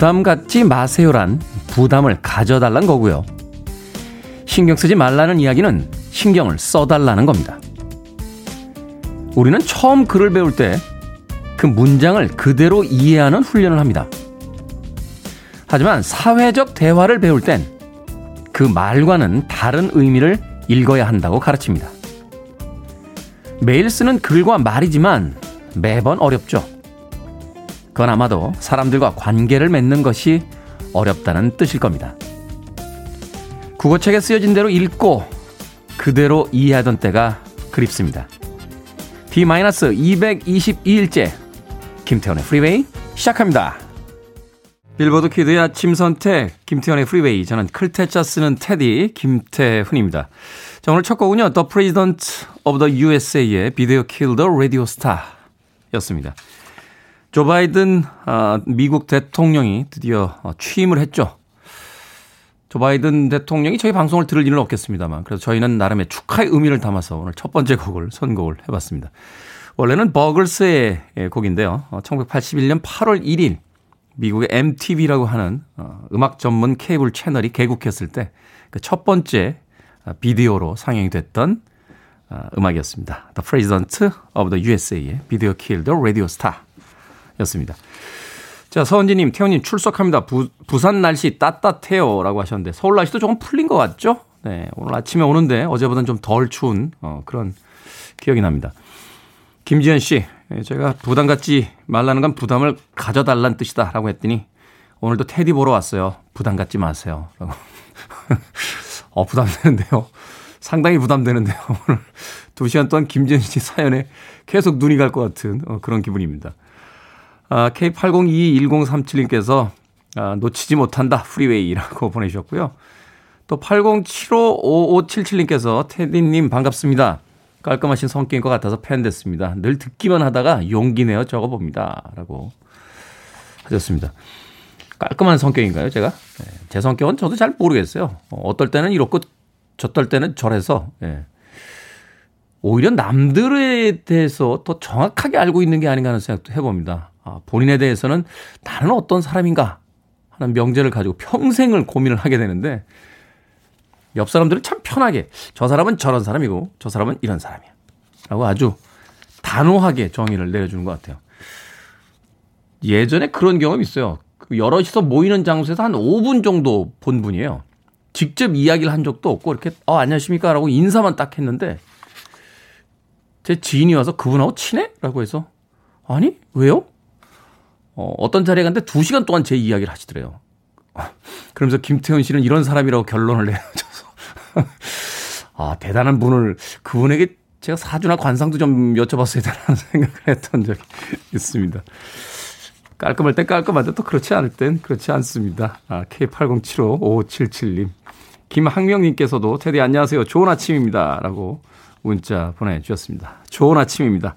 부담 갖지 마세요란 부담을 가져달란 거고요. 신경 쓰지 말라는 이야기는 신경을 써달라는 겁니다. 우리는 처음 글을 배울 때 그 문장을 그대로 이해하는 훈련을 합니다. 하지만 사회적 대화를 배울 땐 그 말과는 다른 의미를 읽어야 한다고 가르칩니다. 매일 쓰는 글과 말이지만 매번 어렵죠. 그건 아마도 사람들과 관계를 맺는 것이 어렵다는 뜻일 겁니다. 국어책에 쓰여진 대로 읽고 그대로 이해하던 때가 그립습니다. D-222일째 김태훈의 프리웨이 시작합니다. 빌보드 kid의 아침 선택 김태훈의 프리웨이 저는 클 태 자 쓰는 테디 김태훈입니다. 자 오늘 첫 곡은요 The President of the USA의 Video Killed the Radio Star 였습니다. 조 바이든 미국 대통령이 드디어 어, 취임을 했죠. 조 바이든 대통령이 저희 방송을 들을 일은 없겠습니다만 그래서 저희는 나름의 축하의 의미를 담아서 오늘 첫 번째 곡을 선곡을 해봤습니다. 원래는 버글스의 곡인데요. 1981년 8월 1일 미국의 MTV라고 하는 어, 음악 전문 케이블 채널이 개국했을 때 그 첫 번째 비디오로 상영이 됐던 어, 음악이었습니다. The President of the USA의 Video Killed the Radio Star 였습니다. 자, 서은지님, 태훈님 출석합니다. 부, 부산 날씨 따뜻해요. 라고 하셨는데, 서울 날씨도 조금 풀린 것 같죠? 네, 오늘 아침에 오는데 어제보다는 좀 덜 추운 어, 그런 기억이 납니다. 김지현 씨, 예, 제가 부담 갖지 말라는 건 부담을 가져달라는 뜻이다. 라고 했더니, 오늘도 테디 보러 왔어요. 부담 갖지 마세요. 라고. 어, 부담되는데요. 상당히 부담되는데요. 오늘 두 시간 동안 김지현 씨 사연에 계속 눈이 갈 것 같은 어, 그런 기분입니다. 아, K80221037님께서 아, 놓치지 못한다 프리웨이라고 보내주셨고요. 또 80755577님께서 테디님 반갑습니다. 깔끔하신 성격인 것 같아서 팬 됐습니다. 늘 듣기만 하다가 용기 내어 적어봅니다. 라고 하셨습니다. 깔끔한 성격인가요, 제가? 네, 제 성격은 저도 잘 모르겠어요. 어, 어떨 때는 이렇고, 저떨 때는 저래서, 예. 오히려 남들에 대해서 더 정확하게 알고 있는 게 아닌가 하는 생각도 해봅니다. 아, 본인에 대해서는 나는 어떤 사람인가 하는 명제를 가지고 평생을 고민을 하게 되는데 옆 사람들은 참 편하게 저 사람은 저런 사람이고 저 사람은 이런 사람이야. 라고 아주 단호하게 정의를 내려주는 것 같아요. 예전에 그런 경험이 있어요. 그 여럿이서 모이는 장소에서 한 5분 정도 본 분이에요. 직접 이야기를 한 적도 없고 이렇게 어 안녕하십니까 라고 인사만 딱 했는데 제 지인이 와서 그분하고 친해? 라고 해서 아니 왜요? 어, 어떤 자리에 갔는데 2시간 동안 제 이야기를 하시더래요. 그러면서 김태훈 씨는 이런 사람이라고 결론을 내려줘서 아 대단한 분을 그분에게 제가 사주나 관상도 좀 여쭤봤어야 되라는 생각을 했던 적이 있습니다. 깔끔할 땐 깔끔한데 또 그렇지 않을 땐 그렇지 않습니다. 아, K80755577님. 김학명님께서도 테디 안녕하세요. 좋은 아침입니다. 라고 문자 보내주셨습니다. 좋은 아침입니다.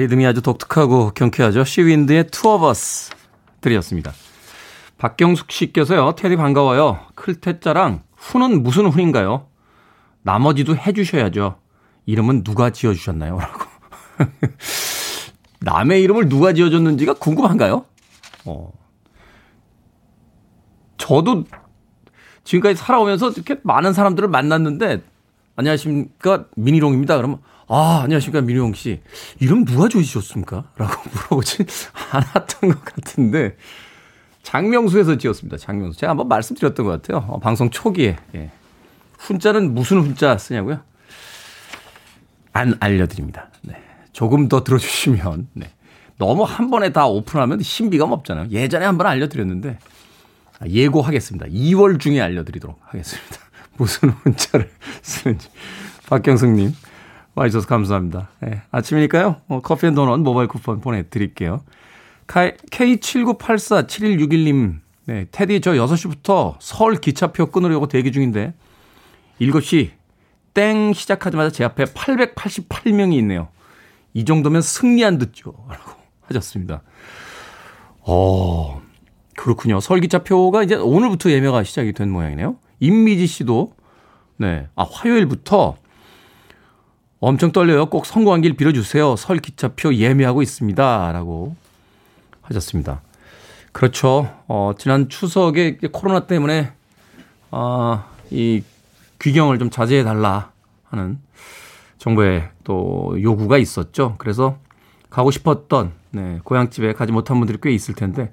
리듬이 아주 독특하고 경쾌하죠. 시윈드의 투어버스 들이었습니다. 박경숙 씨께서요. 테디 반가워요. 클테자랑 훈은 무슨 훈인가요? 나머지도 해주셔야죠. 이름은 누가 지어주셨나요? 라고. 남의 이름을 누가 지어줬는지가 궁금한가요? 어. 저도 지금까지 살아오면서 이렇게 많은 사람들을 만났는데, 안녕하십니까. 미니롱입니다. 그러면, 아, 안녕하십니까, 민용 씨. 이름 누가 지으셨습니까? 라고 물어보지 않았던 것 같은데, 장명수에서 지었습니다. 장명수. 제가 한번 말씀드렸던 것 같아요. 어, 방송 초기에. 예. 훈자는 무슨 훈자 쓰냐고요? 안 알려드립니다. 네. 조금 더 들어주시면, 네. 너무 한 번에 다 오픈하면 신비감 없잖아요. 예전에 한 번 알려드렸는데, 아, 예고하겠습니다. 2월 중에 알려드리도록 하겠습니다. 무슨 문자를 쓰는지. 박경숙님, 와주셔서 감사합니다. 네, 아침이니까요. 어, 커피 and 도넛 모바일 쿠폰 보내드릴게요. K79847161님, 네, 테디 저 6시부터 서울 기차표 끊으려고 대기 중인데, 7시 땡 시작하자마자 제 앞에 888명이 있네요. 이 정도면 승리한 듯죠. 라고 하셨습니다. 어, 그렇군요. 설기차표가 이제 오늘부터 예매가 시작이 된 모양이네요. 임미지 씨도, 네, 아, 화요일부터 엄청 떨려요. 꼭 성공한 길 빌어주세요. 설 기차표 예매하고 있습니다. 라고 하셨습니다. 그렇죠. 어, 지난 추석에 코로나 때문에, 어, 이 귀경을 좀 자제해 달라 하는 정부의 또 요구가 있었죠. 그래서 가고 싶었던 네, 고향집에 가지 못한 분들이 꽤 있을 텐데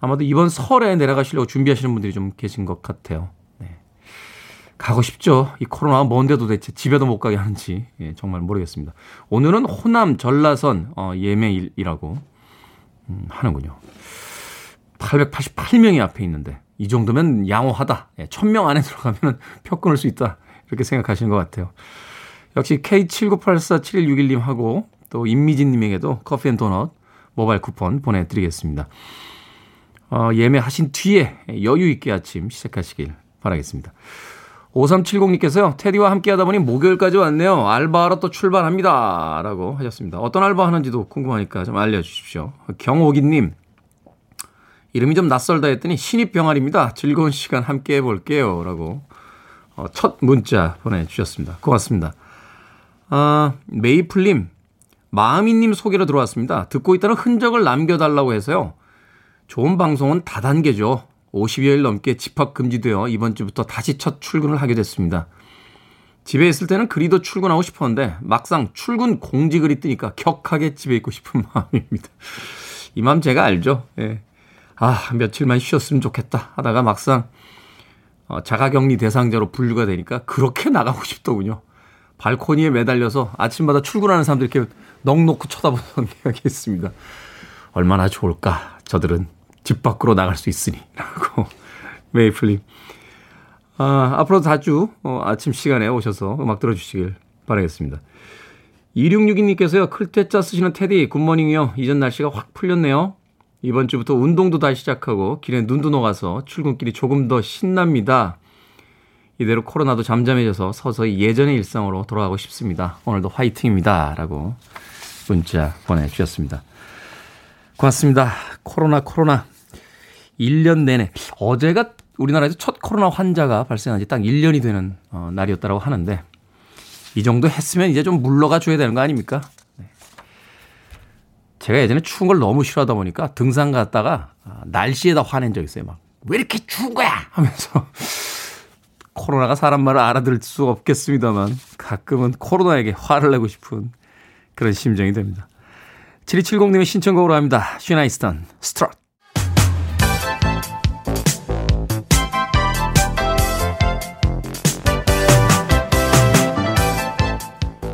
아마도 이번 설에 내려가시려고 준비하시는 분들이 좀 계신 것 같아요. 네. 가고 싶죠. 이 코로나가 뭔데 도 대체 집에도 못 가게 하는지 예, 정말 모르겠습니다. 오늘은 호남 전라선 어, 예매일이라고 음, 하는군요. 888명이 앞에 있는데 이 정도면 양호하다. 예, 1000명 안에 들어가면 표 끊을 수 있다. 이렇게 생각하시는 것 같아요. 역시 K79847161님하고 또 임미진님에게도 커피 and 도넛 모바일 쿠폰 보내드리겠습니다. 어, 예매하신 뒤에 여유 있게 아침 시작하시길 바라겠습니다. 5370님께서요, 테디와 함께 하다 보니 목요일까지 왔네요. 알바하러 또 출발합니다. 라고 하셨습니다. 어떤 알바 하는지도 궁금하니까 좀 알려주십시오. 경호기님, 이름이 좀 낯설다 했더니 신입병아리입니다. 즐거운 시간 함께 해볼게요. 라고 어, 첫 문자 보내주셨습니다. 고맙습니다. 아, 메이플님, 마음이님 소개로 들어왔습니다. 듣고 있다는 흔적을 남겨달라고 해서요. 좋은 방송은 다단계죠. 50여일 넘게 집합 금지되어 이번 주부터 다시 첫 출근을 하게 됐습니다. 집에 있을 때는 그리도 출근하고 싶었는데 막상 출근 공지 글이 뜨니까 격하게 집에 있고 싶은 마음입니다. 이 마음 제가 알죠. 예. 아, 며칠만 쉬었으면 좋겠다 하다가 막상 어, 자가격리 대상자로 분류가 되니까 그렇게 나가고 싶더군요. 발코니에 매달려서 아침마다 출근하는 사람들 이렇게 넋 놓고 쳐다보는 기억이 있습니다. 얼마나 좋을까. 저들은 집 밖으로 나갈 수 있으니. 라고. 메이플님. 아, 앞으로 자주 어, 아침 시간에 오셔서 음악 들어주시길 바라겠습니다. 2662님께서요, 클테짜 쓰시는 테디, 굿모닝이요. 이전 날씨가 확 풀렸네요. 이번 주부터 운동도 다시 시작하고 길에 눈도 녹아서 출근길이 조금 더 신납니다. 이대로 코로나도 잠잠해져서 서서히 예전의 일상으로 돌아가고 싶습니다. 오늘도 화이팅입니다. 라고 문자 보내주셨습니다. 고맙습니다. 코로나, 코로나. 1년 내내. 어제가 우리나라에서 첫 코로나 환자가 발생한 지 딱 1년이 되는 어, 날이었다고 하는데, 이 정도 했으면 이제 좀 물러가 줘야 되는 거 아닙니까? 제가 예전에 추운 걸 너무 싫어하다 보니까 등산 갔다가 아, 날씨에다 화낸 적 있어요. 막, 왜 이렇게 추운 거야? 하면서. 코로나가 사람 말을 알아들을 수 없겠습니다만 가끔은 코로나에게 화를 내고 싶은 그런 심정이 됩니다. 7270님의 신청곡으로 합니다. 시나 이스턴, Strut.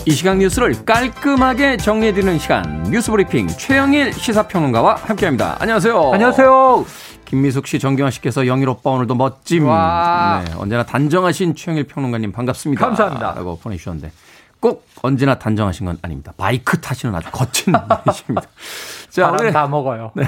이 시간 뉴스를 깔끔하게 정리해드리는 시간 뉴스브리핑 최영일 시사평론가와 함께합니다. 안녕하세요. 안녕하세요. 김미숙 씨, 정경화 씨께서 영일 오빠 오늘도 멋짐. 네, 언제나 단정하신 최영일 평론가님 반갑습니다. 감사합니다. 라고 보내주셨는데 꼭 언제나 단정하신 건 아닙니다. 바이크 타시는 아주 거친 분이십니다. 자, 오늘 다 먹어요. 네.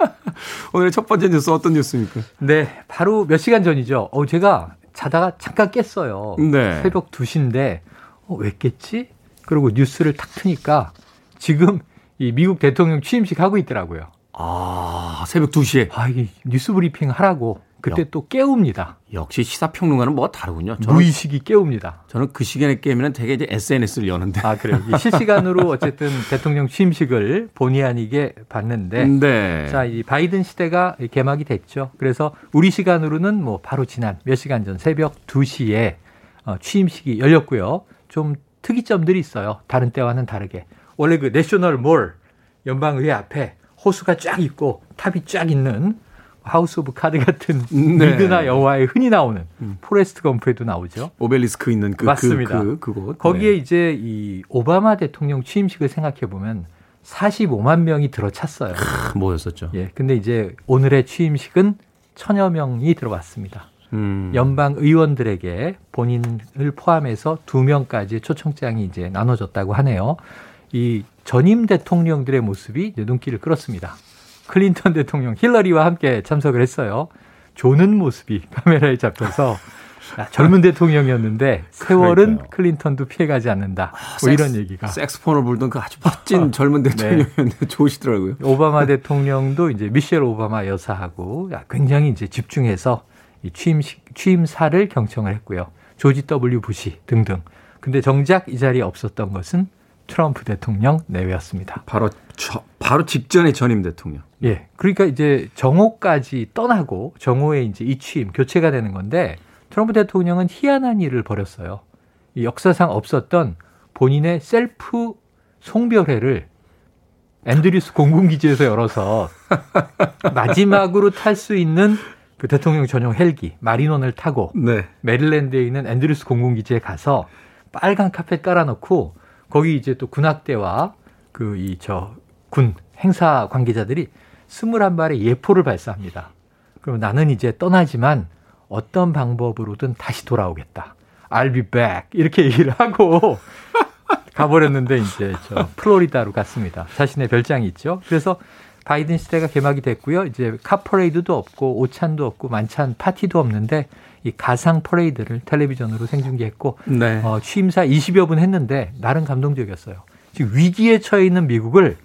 오늘의 첫 번째 뉴스 어떤 뉴스입니까? 네, 바로 몇 시간 전이죠. 어, 제가 자다가 잠깐 깼어요. 네. 새벽 2시인데 어, 왜 깼지? 그리고 뉴스를 탁 트니까 지금 이 미국 대통령 취임식 하고 있더라고요. 아, 새벽 2시에. 아, 이게 뉴스 브리핑 하라고. 그때 역, 또 깨웁니다. 역시 시사평론가는 뭐가 다르군요. 저는, 무의식이 깨웁니다. 저는 그 시간에 깨면 되게 이제 SNS를 여는데. 아, 그래요? 실시간으로 어쨌든 대통령 취임식을 본의 아니게 봤는데. 네. 자, 이 바이든 시대가 개막이 됐죠. 그래서 우리 시간으로는 뭐 바로 지난 몇 시간 전 새벽 2시에 어, 취임식이 열렸고요. 좀 특이점들이 있어요. 다른 때와는 다르게. 원래 그 내셔널 몰 연방의회 앞에 호수가 쫙 있고 탑이 쫙 있는 House of Cards 같은 네. 미드나 영화에 흔히 나오는 음. 포레스트 검프에도 나오죠. 오벨리스크 있는 그, 그 맞습니다. 그, 그, 그 곳. 거기에 네. 이제 이 오바마 대통령 취임식을 생각해 보면 45만 명이 들어찼어요. 크, 모였었죠. 예. 근데 이제 오늘의 취임식은 천여 명이 들어왔습니다. 음. 연방 의원들에게 본인을 포함해서 두 명까지 초청장이 이제 나눠졌다고 하네요. 이 전임 대통령들의 모습이 눈길을 끌었습니다. 클린턴 대통령 힐러리와 함께 참석을 했어요. 조는 모습이 카메라에 잡혀서 야, 젊은 대통령이었는데 세월은 그러니까요. 클린턴도 피해가지 않는다. 뭐 섹스, 이런 얘기가. 색소폰을 불던 그 아주 멋진 젊은 네. 대통령이었는데 네. 좋으시더라고요. 오바마 대통령도 이제 미셸 오바마 여사하고 굉장히 이제 집중해서 이 취임식 취임사를 경청을 했고요. 조지 W 부시 등등. 근데 정작 이 자리에 없었던 것은 트럼프 대통령 내외였습니다. 바로 저, 바로 직전에 전임 대통령. 예. 그러니까 이제 정오까지 떠나고 정오에 이제 이취임 교체가 되는 건데 트럼프 대통령은 희한한 일을 벌였어요. 이 역사상 없었던 본인의 셀프 송별회를 앤드루스 공군기지에서 열어서 마지막으로 탈 수 있는 그 대통령 전용 헬기 마린 원을 타고 네. 메릴랜드에 있는 앤드루스 공군기지에 가서 빨간 카펫 깔아놓고 거기 이제 또 군악대와 그 이 저 군 행사 관계자들이 스물한 발의 예포를 발사합니다. 그럼 나는 이제 떠나지만 어떤 방법으로든 다시 돌아오겠다. I'll be back. 이렇게 얘기를 하고 가버렸는데 이제 저 플로리다로 갔습니다. 자신의 별장이 있죠. 그래서 바이든 시대가 개막이 됐고요. 이제 카 퍼레이드도 없고 오찬도 없고 만찬 파티도 없는데 이 가상 퍼레이드를 텔레비전으로 생중계했고 네. 어, 취임사 20여 분 했는데 나름 감동적이었어요. 지금 위기에 처해 있는 미국을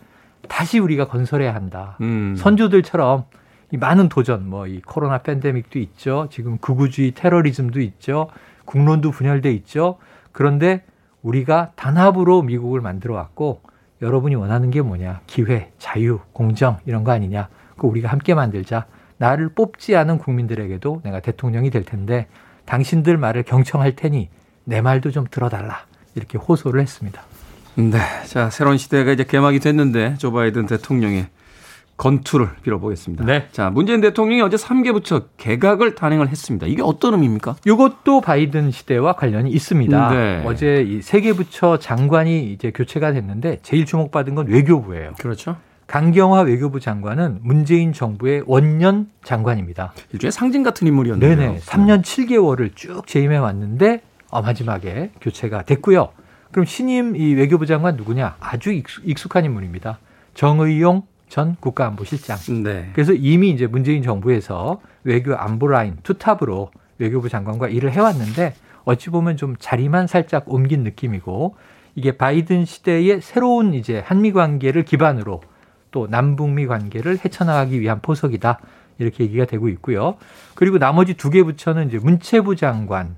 다시 우리가 건설해야 한다. 음. 선조들처럼 이 많은 도전, 뭐 이 코로나 팬데믹도 있죠. 지금 극우주의 테러리즘도 있죠. 국론도 분열돼 있죠. 그런데 우리가 단합으로 미국을 만들어 왔고 여러분이 원하는 게 뭐냐? 기회, 자유, 공정 이런 거 아니냐? 그 우리가 함께 만들자. 나를 뽑지 않은 국민들에게도 내가 대통령이 될 텐데 당신들 말을 경청할 테니 내 말도 좀 들어달라. 이렇게 호소를 했습니다. 네. 자, 새로운 시대가 이제 개막이 됐는데 조 바이든 대통령의 건투를 빌어보겠습니다. 네. 자, 문재인 대통령이 어제 3개 부처 개각을 단행을 했습니다. 이게 어떤 의미입니까? 이것도 바이든 시대와 관련이 있습니다. 네. 어제 이세개 부처 장관이 이제 교체가 됐는데 제일 주목받은 건 외교부예요. 그렇죠. 강경화 외교부 장관은 문재인 정부의 원년 장관입니다. 일종의 상징 같은 인물이었네요. 네네. 3년 7개월을 쭉 재임해 왔는데 어, 마지막에 교체가 됐고요. 그럼 신임 이 외교부 장관 누구냐? 아주 익숙한 인물입니다. 정의용 전 국가안보실장. 네. 그래서 이미 이제 문재인 정부에서 외교 안보 라인 투탑으로 외교부 장관과 일을 해왔는데 어찌 보면 좀 자리만 살짝 옮긴 느낌이고 이게 바이든 시대의 새로운 이제 한미 관계를 기반으로 또 남북미 관계를 헤쳐나가기 위한 포석이다. 이렇게 얘기가 되고 있고요. 그리고 나머지 두 개 부처는 이제 문체부 장관,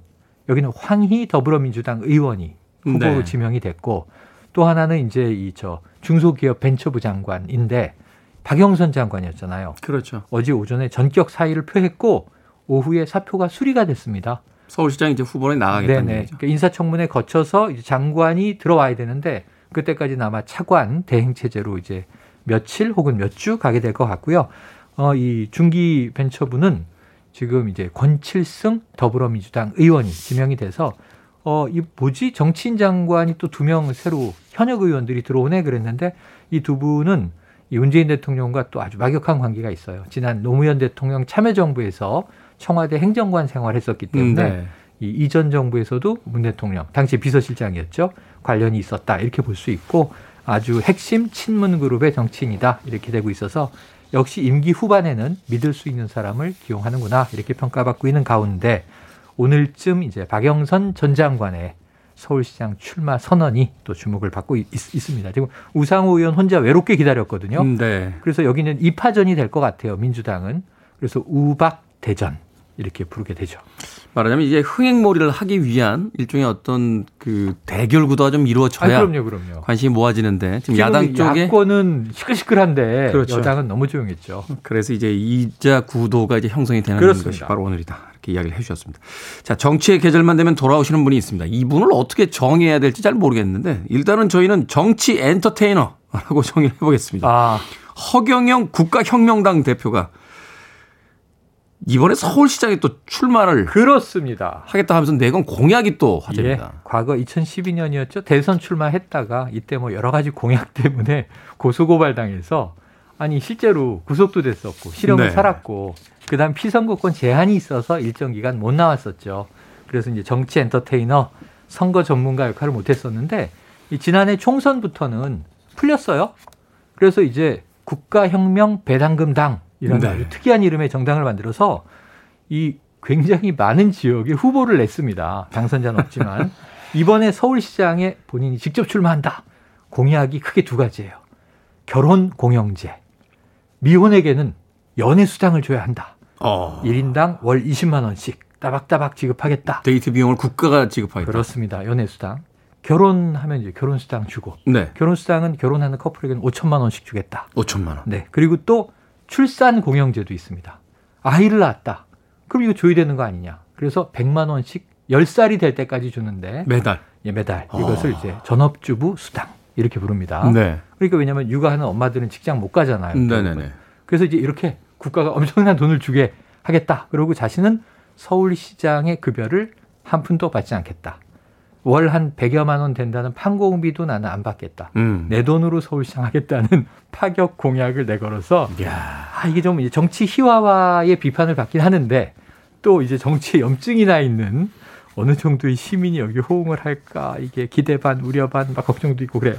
여기는 황희 더불어민주당 의원이 후보로 네. 지명이 됐고 또 하나는 이제 이 저 중소기업 벤처부 장관인데 박영선 장관이었잖아요. 그렇죠. 어제 오전에 전격 사의를 표했고 오후에 사표가 수리가 됐습니다. 서울시장 이제 후보에 나가겠다는 네네. 그러니까 인사청문회 거쳐서 장관이 들어와야 되는데 그때까지 아마 차관 대행 체제로 이제 며칠 혹은 몇 주 가게 될 것 같고요. 어, 이 중기 벤처부는 지금 이제 권칠승 더불어민주당 의원이 지명이 돼서 어, 이 뭐지? 정치인 장관이 또 두 명 새로 현역 의원들이 들어오네 그랬는데 이 두 분은 이 문재인 대통령과 또 아주 막역한 관계가 있어요. 지난 노무현 대통령 참여정부에서 청와대 행정관 생활했었기 때문에 음, 네. 이 이전 정부에서도 문 대통령 당시 비서실장이었죠. 관련이 있었다 이렇게 볼 수 있고 아주 핵심 친문 그룹의 정치인이다 이렇게 되고 있어서 역시 임기 후반에는 믿을 수 있는 사람을 기용하는구나 이렇게 평가받고 있는 가운데 오늘쯤 이제 박영선 전 장관의 서울시장 출마 선언이 또 주목을 받고 있, 습니다 지금 우상호 의원 혼자 외롭게 기다렸거든요. 음, 네. 그래서 여기는 이파전이 될 것 같아요. 민주당은. 그래서 우박 대전 이렇게 부르게 되죠. 말하자면 이제 흥행몰이를 하기 위한 일종의 어떤 그 대결 구도가 좀 이루어져야 아, 그럼요, 그럼요. 관심이 모아지는데 지금, 지금 야당 쪽에 야권은 시끌시끌한데 그렇죠. 여당은 너무 조용했죠. 그래서 이제 이자 구도가 이제 형성이 되는 그렇습니다. 것이 바로 오늘이다. 이렇게 이야기를 해 주셨습니다. 자, 정치의 계절만 되면 돌아오시는 분이 있습니다. 이분을 어떻게 정해야 될지 잘 모르겠는데 일단은 저희는 정치 엔터테이너라고 정의를 해 보겠습니다. 아. 허경영 국가혁명당 대표가 이번에 서울시장에 또 출마를 그렇습니다. 하겠다 하면서 내건 공약이 또 화제입니다. 예, 과거 2012년이었죠. 대선 출마했다가 이때 뭐 여러 가지 공약 때문에 고소고발당해서 아니 실제로 구속도 됐었고 실형을 네. 살았고 그다음 피선거권 제한이 있어서 일정 기간 못 나왔었죠. 그래서 이제 정치 엔터테이너 선거 전문가 역할을 못 했었는데 지난해 총선부터는 풀렸어요. 그래서 이제 국가혁명 배당금당 이런 네. 아주 특이한 이름의 정당을 만들어서 이 굉장히 많은 지역에 후보를 냈습니다. 당선자는 없지만 이번에 서울시장에 본인이 직접 출마한다. 공약이 크게 두 가지예요. 결혼 공영제. 미혼에게는 연애 수당을 줘야 한다. 어. 1인당 월 20만 원씩 따박따박 지급하겠다. 데이트 비용을 국가가 지급하겠다. 그렇습니다. 연애 수당. 결혼하면 이제 결혼 수당 주고. 네. 결혼 수당은 결혼하는 커플에게는 5천만 원씩 주겠다. 5천만 원. 네. 그리고 또 출산 공영제도 있습니다. 아이를 낳았다. 그럼 이거 줘야 되는 거 아니냐. 그래서 100만 원씩 10살이 될 때까지 주는데 매달. 예, 매달. 이것을 아. 이제 전업주부 수당 이렇게 부릅니다. 네. 그러니까 왜냐하면 육아하는 엄마들은 직장 못 가잖아요. 네네네. 그래서 이제 이렇게 국가가 엄청난 돈을 주게 하겠다. 그리고 자신은 서울시장의 급여를 한 푼도 받지 않겠다. 월 한 100여만 원 된다는 판공비도 나는 안 받겠다. 음. 내 돈으로 서울시장 하겠다는 파격 공약을 내걸어서 야. 아, 이게 좀 정치 희화화의 비판을 받긴 하는데 또 이제 정치에 염증이 나 있는 어느 정도의 시민이 여기 호응을 할까 이게 기대 반 우려 반 막 걱정도 있고 그래요.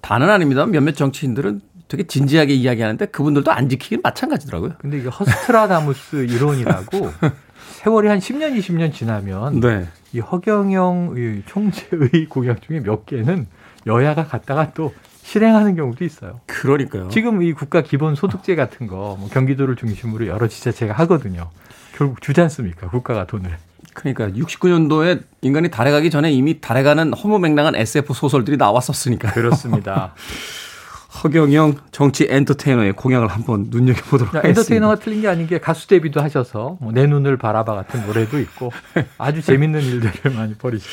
다는 아닙니다. 몇몇 정치인들은 되게 진지하게 이야기하는데 그분들도 안 지키긴 마찬가지더라고요. 근데 이게 허스트라다무스 이론이라고 세월이 한 10년, 20년 지나면 네. 이 허경영 총재의 공약 중에 몇 개는 여야가 갖다가 또 실행하는 경우도 있어요. 그러니까요. 지금 이 국가 기본 소득제 같은 거 뭐 경기도를 중심으로 여러 지자체가 하거든요. 결국 주지 않습니까? 국가가 돈을. 그러니까 69년도에 인간이 달에 가기 전에 이미 달에 가는 허무 맹랑한 SF 소설들이 나왔었으니까. 그렇습니다. 허경영 정치 엔터테이너의 공약을 한번 눈여겨보도록 하겠습니다. 엔터테이너가 틀린 게 아닌 게 가수 데뷔도 하셔서 뭐 내 눈을 바라봐 같은 노래도 있고 아주 재밌는 일들을 많이 벌이시죠.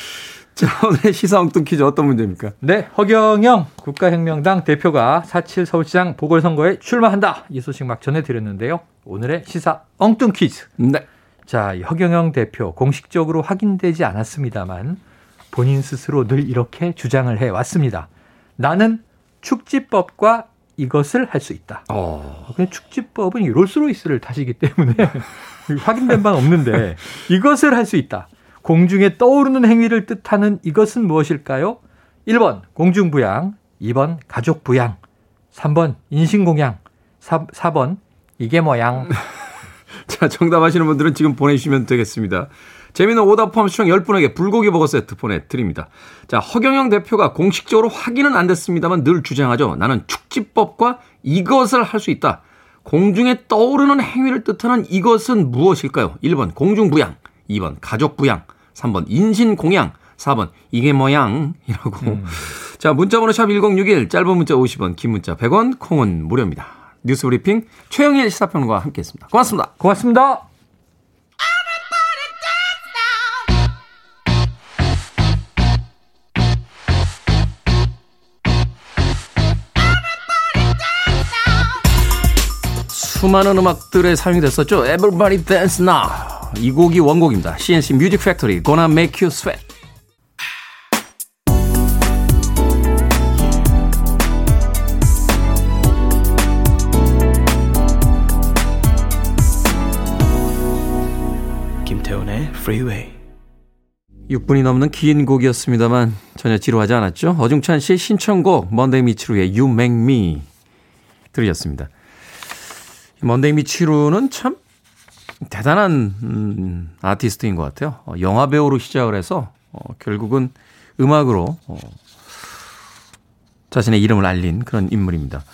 자, 오늘 시사 엉뚱 퀴즈 어떤 문제입니까? 네, 허경영 국가혁명당 대표가 4.7 서울시장 보궐선거에 출마한다. 이 소식 막 전해드렸는데요. 오늘의 시사 엉뚱 퀴즈. 네. 자, 허경영 대표 공식적으로 확인되지 않았습니다만 본인 스스로 늘 이렇게 주장을 해왔습니다. 나는 축지법과 이것을 할 수 있다. 어. 근데 축지법은 이 롤스로이스를 타시기 때문에 확인된 바는 없는데 이것을 할 수 있다. 공중에 떠오르는 행위를 뜻하는 이것은 무엇일까요? 1번 공중부양, 2번 가족부양, 3번 인신공양, 4, 4번 이게 뭐양. 자, 정답하시는 분들은 지금 보내주시면 되겠습니다. 재미는 오답 포함 수청 10분에게 불고기 버거 세트 보내드립니다. 자, 허경영 대표가 공식적으로 확인은 안 됐습니다만 늘 주장하죠. 나는 축지법과 이것을 할 수 있다. 공중에 떠오르는 행위를 뜻하는 이것은 무엇일까요? 1번 공중부양, 2번 가족부양, 3번 인신공양, 4번 이게 뭐양이라고. 음. 자, 문자번호 샵 1061, 짧은 문자 50원, 긴 문자 100원, 콩은 무료입니다. 뉴스 브리핑 최영일 시사평론가와 함께했습니다. 고맙습니다. 고맙습니다. 수많은 음악들에 사용이 됐었죠. Everybody Dance Now. 이 곡이 원곡입니다. CNC Music Factory, Gonna Make You Sweat. 김태훈의 Freeway. 6분이 넘는 긴 곡이었습니다만 전혀 지루하지 않았죠. 어중찬 씨의 신청곡 먼데이 미츠루의 You Make Me 들으셨습니다. 먼데이 미치루는 참 대단한 음, 아티스트인 것 같아요. 어, 영화 배우로 시작을 해서 어, 결국은 음악으로 어, 자신의 이름을 알린 그런 인물입니다.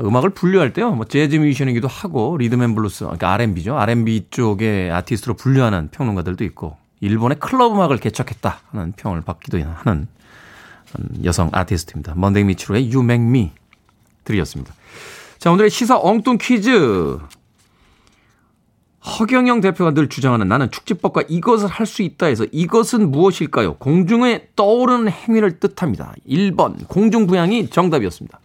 음악을 분류할 때요, 뭐 재즈 뮤지션이기도 하고 리듬 앤 블루스, 그러니까 R&B죠. R&B 쪽의 아티스트로 분류하는 평론가들도 있고 일본의 클럽 음악을 개척했다 하는 평을 받기도 하는 여성 아티스트입니다. 먼데이 미치루의 You Make Me 들이었습니다. 자, 오늘의 시사 엉뚱 퀴즈. 허경영 대표가 늘 주장하는 나는 축지법과 이것을 할 수 있다 해서 이것은 무엇일까요? 공중에 떠오르는 행위를 뜻합니다. 1번 공중부양이 정답이었습니다.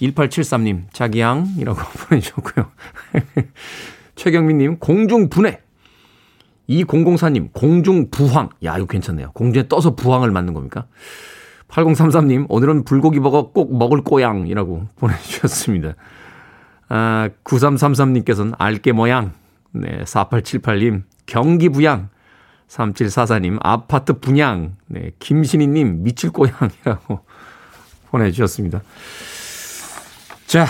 1873님, 자기양이라고 보내주셨고요. 최경민님, 공중분해. 2004님, 공중부황. 야, 이거 괜찮네요. 공중에 떠서 부황을 맞는 겁니까? 8033님, 오늘은 불고기 버거 꼭 먹을 꼬양이라고 보내주셨습니다. 아, 9333님께서는 알게 모양. 네, 4878님, 경기 부양. 3744님, 아파트 분양. 네, 김신희님, 미칠 꼬양이라고 보내주셨습니다. 자,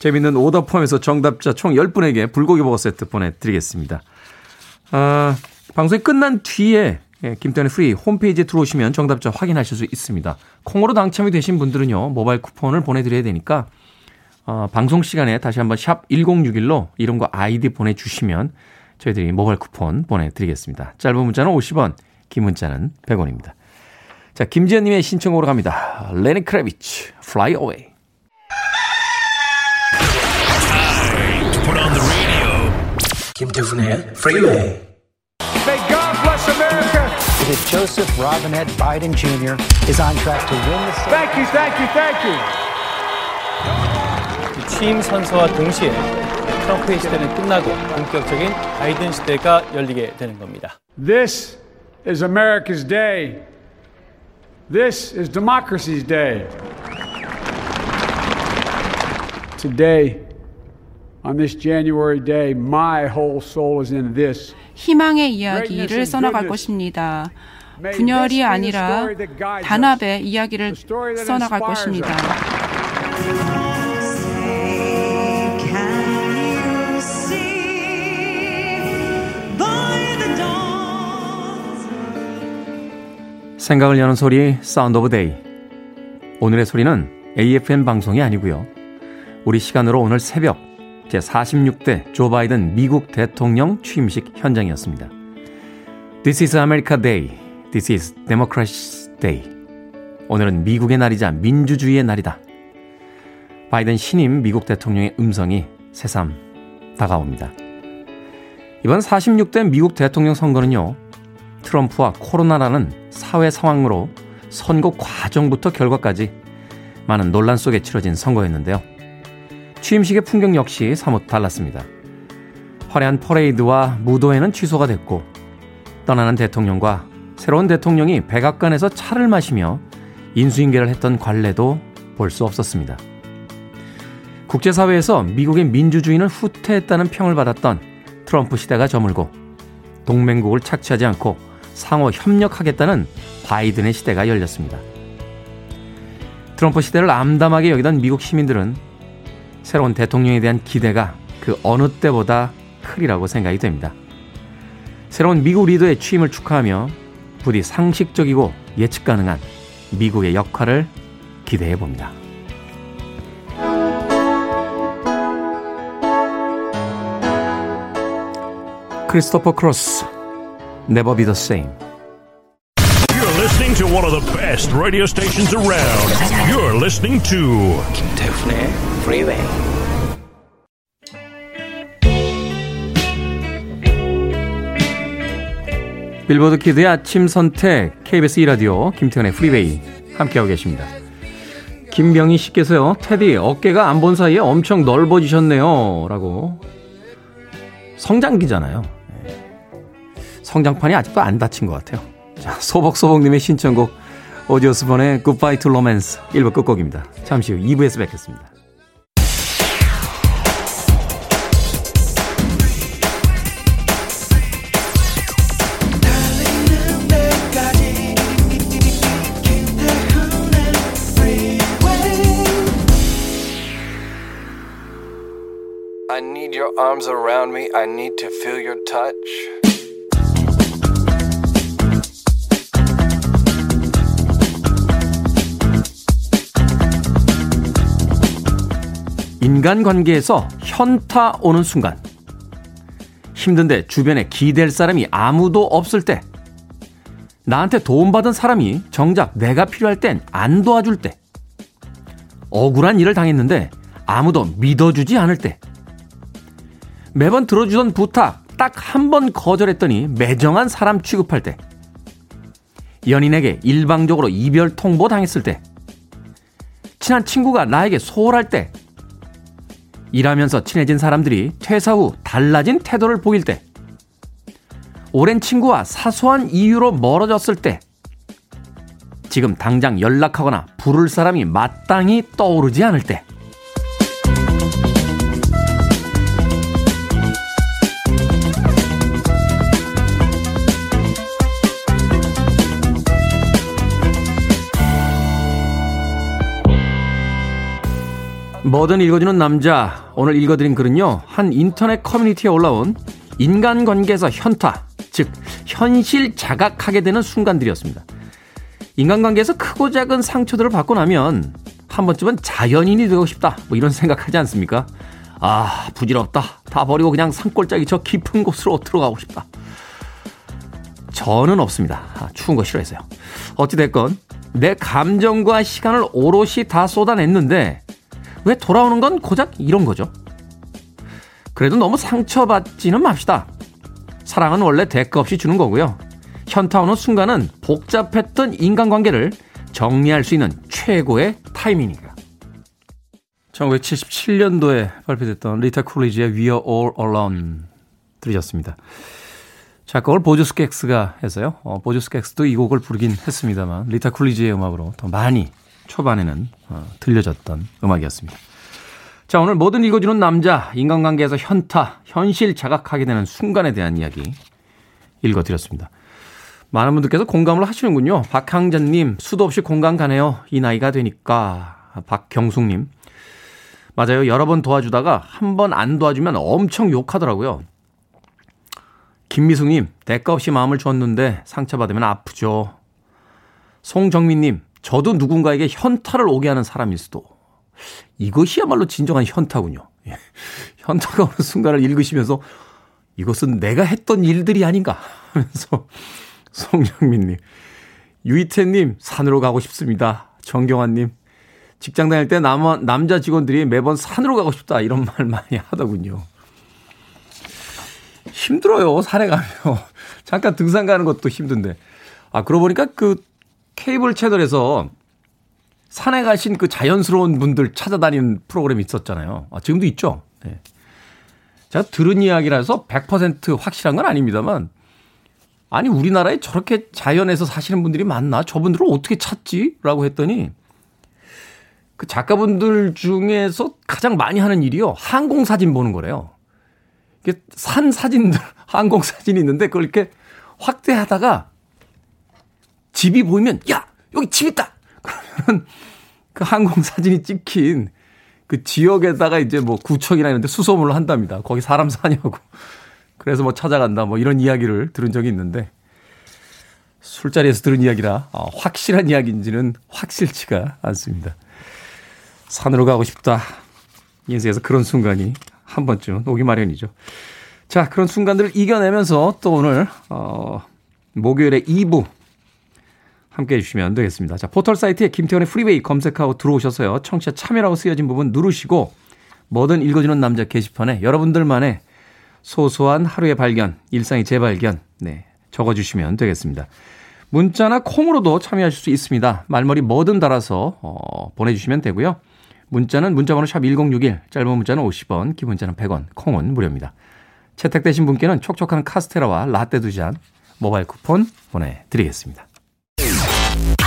재밌는 오더 포함해서 정답자 총 10분에게 불고기 버거 세트 보내드리겠습니다. 아, 방송이 끝난 뒤에 예, 김태훈의 프리웨이 홈페이지에 들어오시면 정답자 확인하실 수 있습니다. 콩으로 당첨이 되신 분들은요, 모바일 쿠폰을 보내드려야 되니까, 어, 방송 시간에 다시 한번 샵 1061로 이름과 아이디 보내주시면 저희들이 모바일 쿠폰 보내드리겠습니다. 짧은 문자는 50원, 긴 문자는 100원입니다. 자, 김지현님의 신청으로 갑니다. 레니 크라비츠, Fly Away. 김태훈의 Freeway. May God bless America. It is Joseph Robinette Biden Jr. is on track to win the. Thank you, thank you, thank you. 취임 선서와 동시에 트럼프의 시대는 끝나고 본격적인 바이든 시대가 열리게 되는 겁니다. This is America's day. This is democracy's day. Today. On this January day, my whole soul is in this. 희망의 이야기를 써나갈 것입니다. 분열이 아니라 단합의 이야기를 써나갈 것입니다. 생각을 여는 소리 Sound of Day. 오늘의 소리는 AFN 방송이 아니고요. 우리 시간으로 오늘 새벽 제46대 조 바이든 미국 대통령 취임식 현장이었습니다. This is America Day. This is Democracy Day. 오늘은 미국의 날이자 민주주의의 날이다. 바이든 신임 미국 대통령의 음성이 새삼 다가옵니다. 이번 46대 미국 대통령 선거는요, 트럼프와 코로나라는 사회 상황으로 선거 과정부터 결과까지 많은 논란 속에 치러진 선거였는데요. 취임식의 풍경 역시 사뭇 달랐습니다. 화려한 퍼레이드와 무도회는 취소가 됐고 떠나는 대통령과 새로운 대통령이 백악관에서 차를 마시며 인수인계를 했던 관례도 볼 수 없었습니다. 국제사회에서 미국의 민주주의는 후퇴했다는 평을 받았던 트럼프 시대가 저물고 동맹국을 착취하지 않고 상호 협력하겠다는 바이든의 시대가 열렸습니다. 트럼프 시대를 암담하게 여기던 미국 시민들은 새로운 대통령에 대한 기대가 그 어느 때보다 크리라고 생각이 됩니다. 새로운 미국 리더의 취임을 축하하며 부디 상식적이고 예측 가능한 미국의 역할을 기대해 봅니다. 크리스토퍼 크로스 Never Be the Same You're listening to one of the best radio stations around. You're listening to 김태훈의 Freeway. 빌보드 키드의 아침 선택 KBS 2라디오 김태훈의 프리웨이 함께하고 계십니다. 김병희 씨께서요. 테디 어깨가 안 본 사이에 엄청 넓어지셨네요. 라고 성장기잖아요. 네. 성장판이 아직도 안 닫힌 것 같아요. 자, 소복소복님의 신청곡 오디오스본의 Goodbye to Romance 1부 끝곡입니다. 잠시 후 2부에서 뵙겠습니다. 인간관계에서 현타 오는 순간, 힘든데 주변에 기댈 사람이 아무도 없을 때, 나한테 도움받은 사람이 정작 내가 필요할 땐 안 도와줄 때, 억울한 일을 당했는데 아무도 믿어주지 않을 때, 매번 들어주던 부탁 딱 한 번 거절했더니 매정한 사람 취급할 때, 연인에게 일방적으로 이별 통보 당했을 때, 친한 친구가 나에게 소홀할 때, 일하면서 친해진 사람들이 퇴사 후 달라진 태도를 보일 때, 오랜 친구와 사소한 이유로 멀어졌을 때, 지금 당장 연락하거나 부를 사람이 마땅히 떠오르지 않을 때, 뭐든 읽어주는 남자. 오늘 읽어드린 글은요, 한 인터넷 커뮤니티에 올라온 인간관계에서 현타, 즉, 현실 자각하게 되는 순간들이었습니다. 인간관계에서 크고 작은 상처들을 받고 나면 한 번쯤은 자연인이 되고 싶다. 뭐 이런 생각하지 않습니까? 아, 부질없다. 다 버리고 그냥 산골짜기 저 깊은 곳으로 들어가고 싶다. 저는 없습니다. 아, 추운 거 싫어해서요. 어찌됐건, 내 감정과 시간을 오롯이 다 쏟아냈는데, 왜 돌아오는 건 고작 이런 거죠? 그래도 너무 상처받지는 맙시다. 사랑은 원래 대가 없이 주는 거고요. 현타 오는 순간은 복잡했던 인간관계를 정리할 수 있는 최고의 타이밍이니까. 1977년도에 발표됐던 리타 쿨리지의 We Are All Alone 들으셨습니다. 작곡을 보조 스캑스가 해서요. 어, 보조 스캑스도 이 곡을 부르긴 했습니다만 리타 쿨리지의 음악으로 더 많이 초반에는 어, 들려졌던 음악이었습니다. 자, 오늘 뭐든 읽어주는 남자, 인간관계에서 현타, 현실 자각하게 되는 순간에 대한 이야기 읽어드렸습니다. 많은 분들께서 공감을 하시는군요. 박항전님, 수도 없이 공감 가네요. 이 나이가 되니까. 박경숙님, 맞아요. 여러 번 도와주다가 한 번 안 도와주면 엄청 욕하더라고요. 김미숙님, 대가 없이 마음을 줬는데 상처받으면 아프죠. 송정민님, 저도 누군가에게 현타를 오게 하는 사람일 수도. 이것이야말로 진정한 현타군요. 예. 현타가 오는 순간을 읽으시면서 이것은 내가 했던 일들이 아닌가 하면서 송정민님, 유이태님, 산으로 가고 싶습니다. 정경환님, 직장 다닐 때 남, 남자 직원들이 매번 산으로 가고 싶다 이런 말 많이 하더군요. 힘들어요, 산에 가면. 잠깐 등산 가는 것도 힘든데. 아, 그러고 보니까 그 케이블 채널에서 산에 가신 그 자연스러운 분들 찾아다니는 프로그램이 있었잖아요. 아, 지금도 있죠. 네. 제가 들은 이야기라서 100% 확실한 건 아닙니다만, 아니, 우리나라에 저렇게 자연에서 사시는 분들이 많나? 저분들을 어떻게 찾지? 라고 했더니, 그 작가분들 중에서 가장 많이 하는 일이요. 항공 사진 보는 거래요. 이게 산 사진들, 항공 사진이 있는데 그걸 이렇게 확대하다가 집이 보이면 야 여기 집 있다. 그러면 그 항공 사진이 찍힌 그 지역에다가 이제 뭐 구청이나 이런 데 수소문을 한답니다. 거기 사람 사냐고. 그래서 뭐 찾아간다 뭐 이런 이야기를 들은 적이 있는데 술자리에서 들은 이야기라 어, 확실한 이야기인지는 확실치가 않습니다. 산으로 가고 싶다. 인생에서 그런 순간이 한 번쯤 오기 마련이죠. 자, 그런 순간들을 이겨내면서 또 오늘 어 목요일에 2부 함께 해주시면 되겠습니다. 자, 포털 사이트에 김태훈의 프리웨이 검색하고 들어오셔서요. 청취자 참여라고 쓰여진 부분 누르시고 뭐든 읽어주는 남자 게시판에 여러분들만의 소소한 하루의 발견, 일상의 재발견, 네, 적어주시면 되겠습니다. 문자나 콩으로도 참여하실 수 있습니다. 말머리 뭐든 달아서 어, 보내주시면 되고요. 문자는 문자번호 샵 1061, 짧은 문자는 50원, 긴 문자는 100원, 콩은 무료입니다. 채택되신 분께는 촉촉한 카스테라와 라떼 두 잔 모바일 쿠폰 보내드리겠습니다.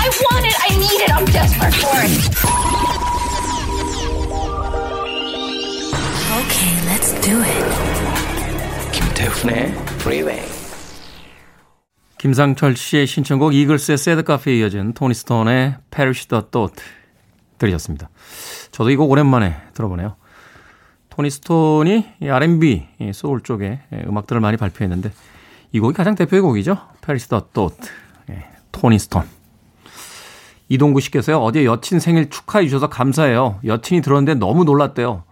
I want it. I need it. I'm desperate for it. Okay, let's do it. 김태훈의 Freeway. 김상철 씨의 신청곡 이글스의 새드 카페에 이어진 토니 스톤의 Perish the Thought 들으셨습니다. 저도 이곡 오랜만에 들어보네요. 토니 스톤이 R&B, 소울 쪽의 음악들을 많이 발표했는데 이 곡이 가장 대표의 곡이죠. Perish the Thought. 토니 스톤. 이동구 씨께서요, 어제 여친 생일 축하해 주셔서 감사해요. 여친이 들었는데 너무 놀랐대요.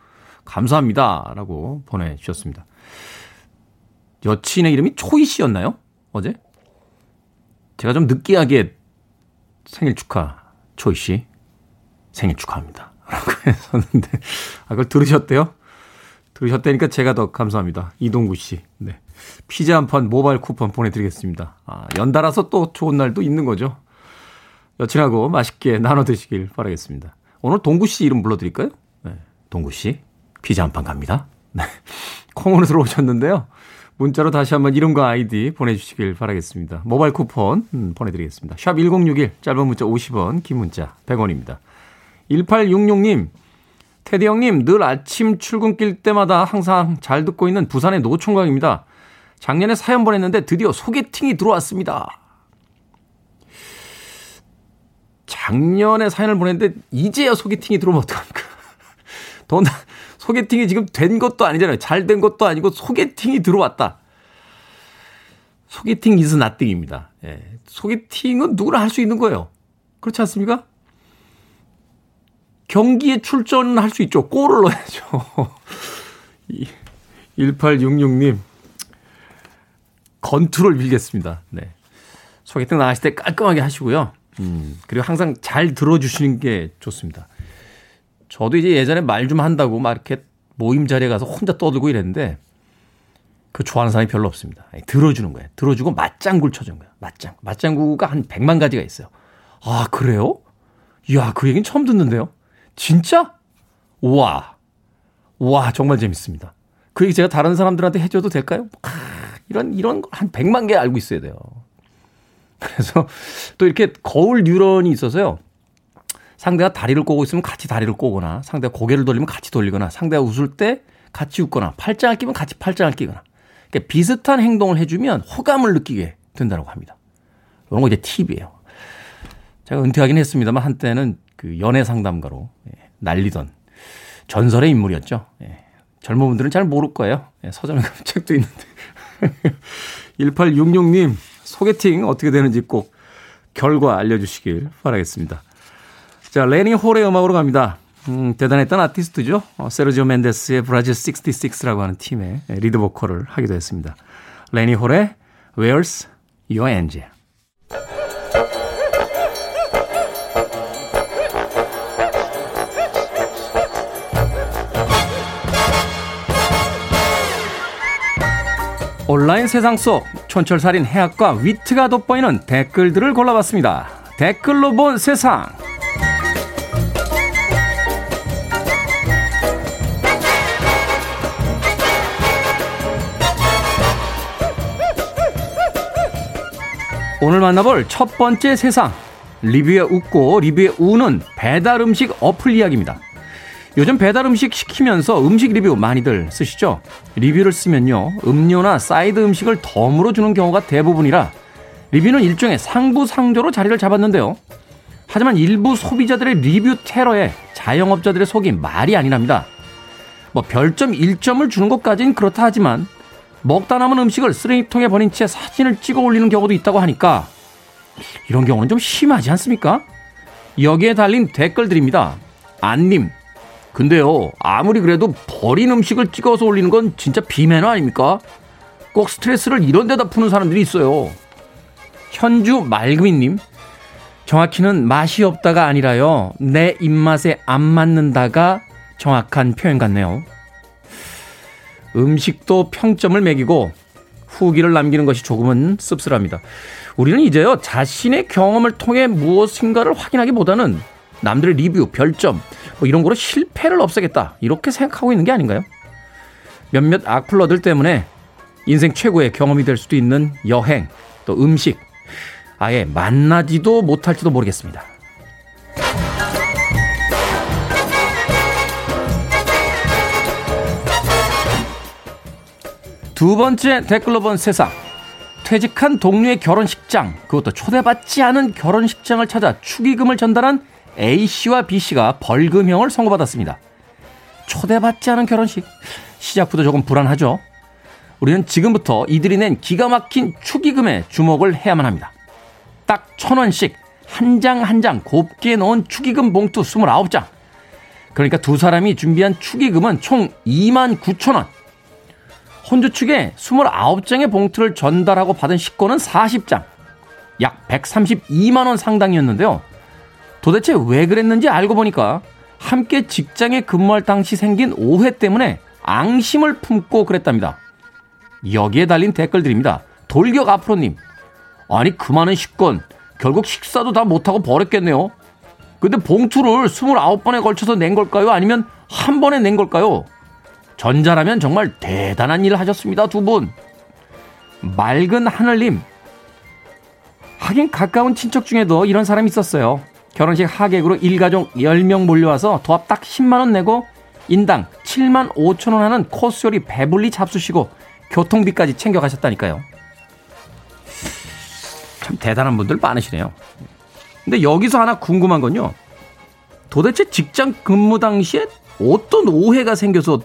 감사합니다. 라고 보내주셨습니다. 여친의 이름이 초이 씨였나요? 어제? 제가 좀 느끼하게 생일 축하, 초이 씨. 생일 축하합니다. 라고 했었는데, 아, 그걸 들으셨대요? 들으셨다니까 제가 더 감사합니다. 이동구 씨. 네. 피자 한 판 모바일 쿠폰 보내드리겠습니다. 아, 연달아서 또 좋은 날도 있는 거죠. 여친하고 맛있게 나눠 드시길 바라겠습니다. 오늘 동구 씨 이름 불러드릴까요? 네. 동구 씨. 피자 한 판 갑니다. 네. 콩으로 들어오셨는데요. 문자로 다시 한번 이름과 아이디 보내주시길 바라겠습니다. 모바일 쿠폰 음, 보내드리겠습니다. 샵 1061, 짧은 문자 50원, 긴 문자 100원입니다. 1866님, 테디 형님, 늘 아침 출근길 때마다 항상 잘 듣고 있는 부산의 노총각입니다. 작년에 사연 보냈는데 드디어 소개팅이 들어왔습니다. 작년에 사연을 보냈는데 이제야 소개팅이 들어오면 어떡합니까? 돈, 소개팅이 지금 된 것도 아니잖아요. 잘 된 것도 아니고 소개팅이 들어왔다. 소개팅 이즈 나띵입니다. 예. 소개팅은 누구나 할 수 있는 거예요. 그렇지 않습니까? 경기에 출전할 수 있죠. 골을 넣어야죠. 1866님, 건투를 빌겠습니다. 네. 소개팅 나가실 때 깔끔하게 하시고요. 음, 그리고 항상 잘 들어주시는 게 좋습니다. 저도 이제 예전에 말 좀 한다고 막 이렇게 모임 자리에 가서 혼자 떠들고 이랬는데 그 좋아하는 사람이 별로 없습니다. 들어주는 거예요. 들어주고 맞장구를 쳐주는 거예요. 맞장. 맞장구가 한 100만 가지가 있어요. 아, 그래요? 이야, 그 얘기는 처음 듣는데요. 진짜? 우와. 우와, 정말 재밌습니다. 그 얘기 제가 다른 사람들한테 해줘도 될까요? 아, 이런, 이런 걸한 100만 개 알고 있어야 돼요. 그래서 또 이렇게 거울 뉴런이 있어서요. 상대가 다리를 꼬고 있으면 같이 다리를 꼬거나 상대가 고개를 돌리면 같이 돌리거나 상대가 웃을 때 같이 웃거나 팔짱을 끼면 같이 팔짱을 끼거나 그러니까 비슷한 행동을 해주면 호감을 느끼게 된다고 합니다. 이런 거 이제 팁이에요. 제가 은퇴하긴 했습니다만 한때는 그 연애 상담가로 예, 날리던 전설의 인물이었죠. 예, 젊은 분들은 잘 모를 거예요. 예, 서점에 가면 책도 있는데. 1866님 소개팅 어떻게 되는지 꼭 결과 알려주시길 바라겠습니다. 자, 라니 홀의 음악으로 갑니다. 음, 대단했던 아티스트죠. 어, 세르지오 멘데스의 브라질 66라고 하는 팀의 리드 보컬을 하기도 했습니다. 라니 홀의 Where's Your Angel? 온라인 세상 속 촌철살인 해학과 위트가 돋보이는 댓글들을 골라봤습니다. 댓글로 본 세상. 오늘 만나볼 첫 번째 세상. 리뷰에 웃고 리뷰에 우는 배달 음식 어플 이야기입니다. 요즘 배달 음식 시키면서 음식 리뷰 많이들 쓰시죠? 리뷰를 쓰면요. 음료나 사이드 음식을 덤으로 주는 경우가 대부분이라 리뷰는 일종의 상부상조로 자리를 잡았는데요. 하지만 일부 소비자들의 리뷰 테러에 자영업자들의 속이 말이 아니랍니다. 뭐 별점 1점을 주는 것까지는 그렇다 하지만 먹다 남은 음식을 쓰레기통에 버린 채 사진을 찍어 올리는 경우도 있다고 하니까 이런 경우는 좀 심하지 않습니까? 여기에 달린 댓글들입니다. 안님, 근데요, 아무리 그래도 버린 음식을 찍어서 올리는 건 진짜 비매너 아닙니까? 꼭 스트레스를 이런 데다 푸는 사람들이 있어요. 현주 맑음이님, 정확히는 맛이 없다가 아니라요, 내 입맛에 안 맞는다가 정확한 표현 같네요. 음식도 평점을 매기고 후기를 남기는 것이 조금은 씁쓸합니다. 우리는 이제요, 자신의 경험을 통해 무엇인가를 확인하기보다는 남들의 리뷰, 별점, 뭐 이런 거로 실패를 없애겠다. 이렇게 생각하고 있는 게 아닌가요? 몇몇 악플러들 때문에 인생 최고의 경험이 될 수도 있는 여행, 또 음식, 아예 만나지도 못할지도 모르겠습니다. 두 번째 댓글로 본 세상. 퇴직한 동료의 결혼식장, 그것도 초대받지 않은 결혼식장을 찾아 축의금을 전달한 A씨와 B씨가 벌금형을 선고받았습니다. 초대받지 않은 결혼식. 시작부터 조금 불안하죠? 우리는 지금부터 이들이 낸 기가 막힌 축의금에 주목을 해야만 합니다. 딱 천 원씩 한 장 한 장 곱게 넣은 축의금 봉투 29장. 그러니까 두 사람이 준비한 축의금은 총 2만 9천 원. 혼주 측에 29장의 봉투를 전달하고 받은 식권은 40장. 약 132만 원 상당이었는데요. 도대체 왜 그랬는지 알고 보니까 함께 직장에 근무할 당시 생긴 오해 때문에 앙심을 품고 그랬답니다. 여기에 달린 댓글들입니다. 돌격 앞으로님. 아니, 그 많은 식권. 결국 식사도 다 못하고 버렸겠네요. 근데 봉투를 29번에 걸쳐서 낸 걸까요? 아니면 한 번에 낸 걸까요? 전자라면 정말 대단한 일을 하셨습니다, 두 분. 맑은 하늘님. 하긴 가까운 친척 중에도 이런 사람이 있었어요. 결혼식 하객으로 일가족 10명 몰려와서 도합 딱 10만원 내고 인당 7만 5천원 하는 코스 요리 배불리 잡수시고 교통비까지 챙겨가셨다니까요. 참 대단한 분들 많으시네요. 근데 여기서 하나 궁금한 건요. 도대체 직장 근무 당시에 어떤 오해가 생겨서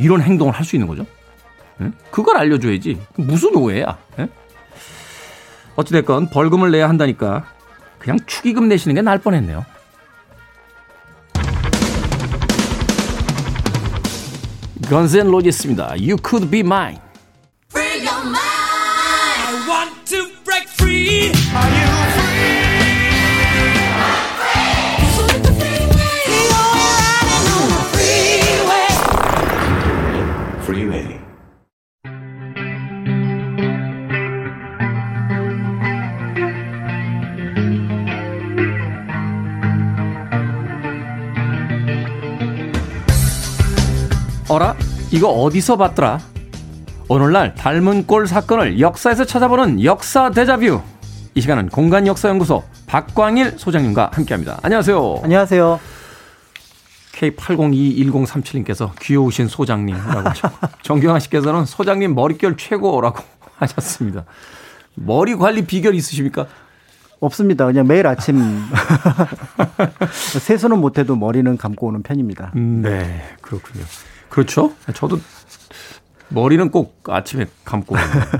이런 행동을 할 수 있는 거죠? 응? 그걸 알려줘야지. 무슨 오해야? 응? 어찌됐건 벌금을 내야 한다니까 그냥 축의금 내시는 게 나을 뻔했네요. 건센 로지스입니다. You could be mine. 어라? 이거 어디서 봤더라? 오늘날 닮은 꼴 사건을 역사에서 찾아보는 역사 대자뷰. 이 시간은 공간 역사 연구소 박광일 소장님과 함께합니다. 안녕하세요. 안녕하세요. K80211037님께서 귀여우신 소장님이라고 하셨고 정경아 씨께서는 소장님 머릿결 최고라고 하셨습니다. 머리 관리 비결 있으십니까? 없습니다. 그냥 매일 아침 세수는 못해도 머리는 감고 오는 편입니다. 음, 네, 그렇군요. 그렇죠. 저도 머리는 꼭 아침에 감고.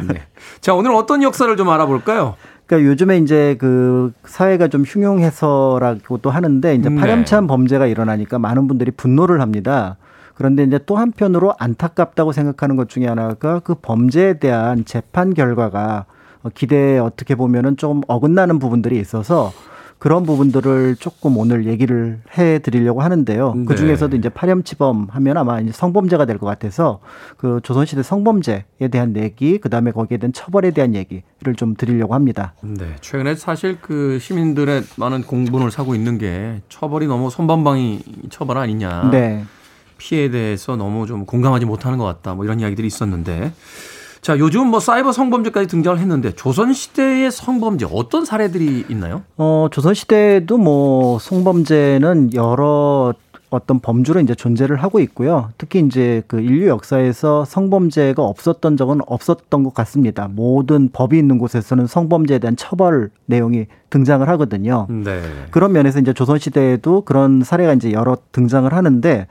네. 자, 오늘 어떤 역사를 좀 알아볼까요? 그러니까 요즘에 이제 그 사회가 좀 흉흉해서라고도 하는데 이제 네. 파렴치한 범죄가 일어나니까 많은 분들이 분노를 합니다. 그런데 이제 또 한편으로 안타깝다고 생각하는 것 중에 하나가 그 범죄에 대한 재판 결과가 기대에 어떻게 보면은 좀 어긋나는 부분들이 있어서 그런 부분들을 조금 오늘 얘기를 해 드리려고 하는데요. 네. 그 중에서도 이제 파렴치범 하면 아마 이제 성범죄가 될 것 같아서 그 조선시대 성범죄에 대한 얘기, 그 다음에 거기에 대한 처벌에 대한 얘기를 좀 드리려고 합니다. 네. 최근에 사실 그 시민들의 많은 공분을 사고 있는 게 처벌이 너무 손방망이 처벌 아니냐. 네. 피해에 대해서 너무 좀 공감하지 못하는 것 같다. 뭐 이런 이야기들이 있었는데 자, 요즘 뭐 사이버 성범죄까지 등장을 했는데 조선 시대의 성범죄 어떤 사례들이 있나요? 어, 조선 시대도 뭐 성범죄는 여러 어떤 범주로 이제 존재를 하고 있고요. 특히 이제 그 인류 역사에서 성범죄가 없었던 적은 없었던 것 같습니다. 모든 법이 있는 곳에서는 성범죄에 대한 처벌 내용이 등장을 하거든요. 네. 그런 면에서 이제 조선 시대에도 그런 사례가 이제 여러 등장을 하는데